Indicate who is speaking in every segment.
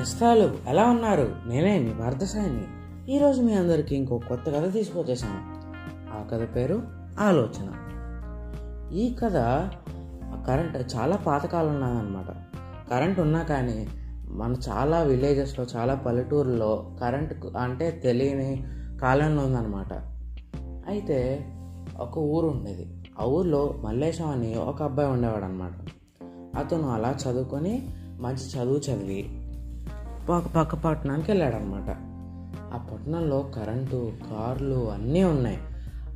Speaker 1: నేస్తాలు ఎలా ఉన్నారు? నేనే మీ భారతసాయిని ఈరోజు మీ అందరికీ ఇంకో కొత్త కథ తీసుకొచ్చేసాను ఆ కథ పేరు ఆలోచన. ఈ కథ కరెంట్ చాలా పాతకాలం ఉన్నదన్నమాట కరెంట్ ఉన్నా కానీ మన చాలా విలేజెస్లో చాలా పల్లెటూరులో కరెంట్ అంటే తెలియని కాలంలో ఉందన్నమాట అయితే ఒక ఊరు ఉండేది. ఆ ఊర్లో మల్లేశం అని ఒక అబ్బాయి ఉండేవాడు అనమాట అతను అలా చదువుకొని మంచి చదువు చదివి పక్క పక్క పట్టణానికి వెళ్ళాడనమాట. ఆ పట్టణంలో కరెంటు కార్లు అన్నీ ఉన్నాయి.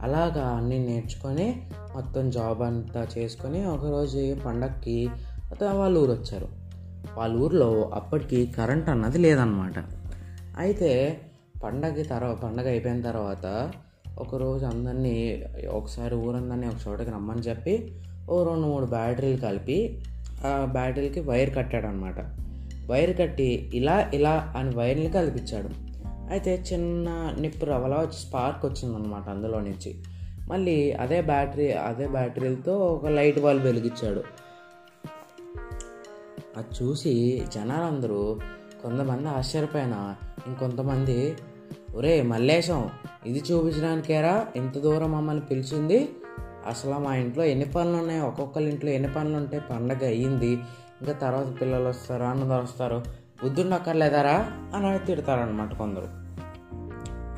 Speaker 1: అలాగా అన్నీ నేర్చుకొని మొత్తం జాబ్ అంతా చేసుకొని ఒకరోజు పండక్కి వాళ్ళ ఊరు వచ్చారు. వాళ్ళ ఊర్లో అప్పటికి కరెంట్ అన్నది లేదనమాట. అయితే పండగ తర్వాత పండగ అయిపోయిన తర్వాత ఒకరోజు అందరినీ ఒకసారి ఊరందరినీ ఒక చోటకి రమ్మని చెప్పి ఓ రెండు మూడు బ్యాటరీలు కలిపి ఆ బ్యాటరీలకి వైర్ కట్టాడనమాట. వైర్ కట్టి ఇలా ఇలా అని వైర్ని కలిపించాడు. అయితే చిన్న నిప్పు రవల స్పార్క్ వచ్చిందనమాట అందులో నుంచి. మళ్ళీ అదే బ్యాటరీ అదే బ్యాటరీలతో ఒక లైట్ బల్బ్ వెలిగించాడు. అది చూసి జనాలందరూ కొంతమంది ఆశ్చర్యపోయిన ఇంకొంతమంది ఒరే మల్లేశం ఇది చూపించడానికేరా? ఇంత దూరం మమ్మల్ని పిలిచింది? అసలు మా ఇంట్లో ఎన్ని పనులు ఉన్నాయి? ఒక్కొక్కరి ఇంట్లో ఎన్ని పనులు ఉంటే పండగ అయ్యింది. ఇంకా తర్వాత పిల్లలు వస్తారు? అన్నదారు వస్తారు. బుద్ధుండి అక్కర్లేదారా? అని తిడతారనమాట కొందరు.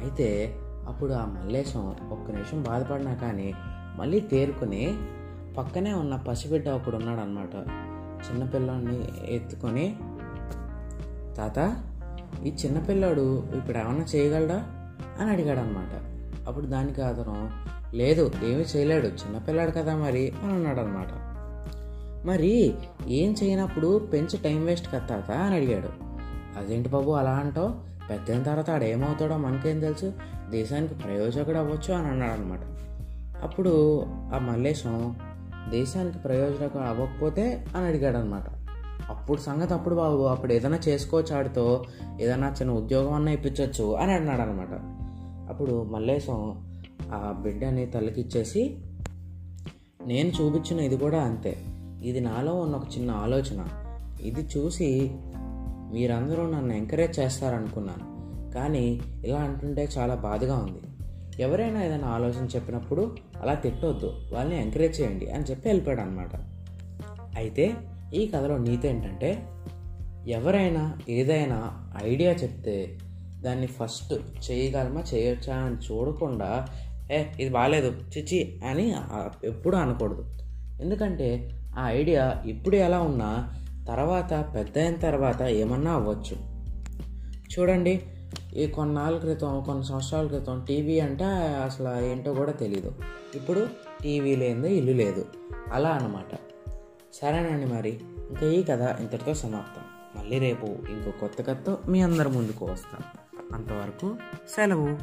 Speaker 1: అయితే అప్పుడు ఆ మల్లేశం ఒక్క నిమిషం బాధపడినా కానీ మళ్ళీ తేరుకుని పక్కనే ఉన్న పసిబిడ్డ ఒకడు ఉన్నాడు అనమాట చిన్నపిల్లాడిని ఎత్తుకొని తాత ఈ చిన్నపిల్లాడు ఇప్పుడు ఏమన్నా చేయగలడా? అని అడిగాడు అనమాట అప్పుడు దానికి అతను లేదు ఏమీ చేయలేడు చిన్నపిల్లాడు కదా మరి అని అన్నాడు అనమాట మరి ఏం చేయనప్పుడు పెంచి టైం వేస్ట్ కదా అని అడిగాడు. అదేంటి బాబు అలా అంటావు? పెద్దయిన తర్వాత ఆడేమవుతాడో మనకేం తెలుసు? దేశానికి ప్రయోజకుడు అవ్వచ్చు అని అన్నాడు అనమాట అప్పుడు ఆ మల్లేశం దేశానికి ప్రయోజనకు అవ్వకపోతే అని అడిగాడు అనమాట అప్పుడు సంగతి అప్పుడు బాబు అప్పుడు ఏదైనా చేసుకోవచ్చు ఆడితో ఏదైనా చిన్న ఉద్యోగం అన్న ఇప్పించవచ్చు అని అన్నాడు అనమాట అప్పుడు మల్లేశం ఆ బిడ్డని తలకిచ్చేసి నేను చూపించిన ఇది కూడా అంతే. ఇది నాలో ఉన్న ఒక చిన్న ఆలోచన. ఇది చూసి మీరందరూ నన్ను ఎంకరేజ్ చేస్తారనుకున్నాను. కానీ ఇలా అంటుంటే చాలా బాధగా ఉంది. ఎవరైనా ఏదైనా ఆలోచన చెప్పినప్పుడు అలా తిట్టొద్దు. వాళ్ళని ఎంకరేజ్ చేయండి అని చెప్పి వెళ్ళిపోయాడు అనమాట అయితే ఈ కథలో నీతి ఏంటంటే ఎవరైనా ఏదైనా ఐడియా చెప్తే దాన్ని ఫస్ట్ చేయగలమా చేయొచ్చా అని చూడకుండా ఏ ఇది బాగాలేదు చిచి అని ఎప్పుడూ అనకూడదు. ఎందుకంటే ఆ ఐడియా ఇప్పుడు ఎలా ఉన్నా తర్వాత పెద్ద అయిన తర్వాత ఏమన్నా అవ్వచ్చు. చూడండి ఈ కొన్నాళ్ళ క్రితం కొన్ని సంవత్సరాల క్రితం టీవీ అంటే అసలు ఏంటో కూడా తెలియదు ఇప్పుడు టీవీ లేదు ఇల్లు లేదు. అలా అన్నమాట. సరేనండి మరి ఇంకా ఈ కథ ఇంతటితో సమాప్తం. మళ్ళీ రేపు ఇంకో కొత్త కథతో మీ అందరి ముందుకు వస్తాం అంతవరకు సెలవు.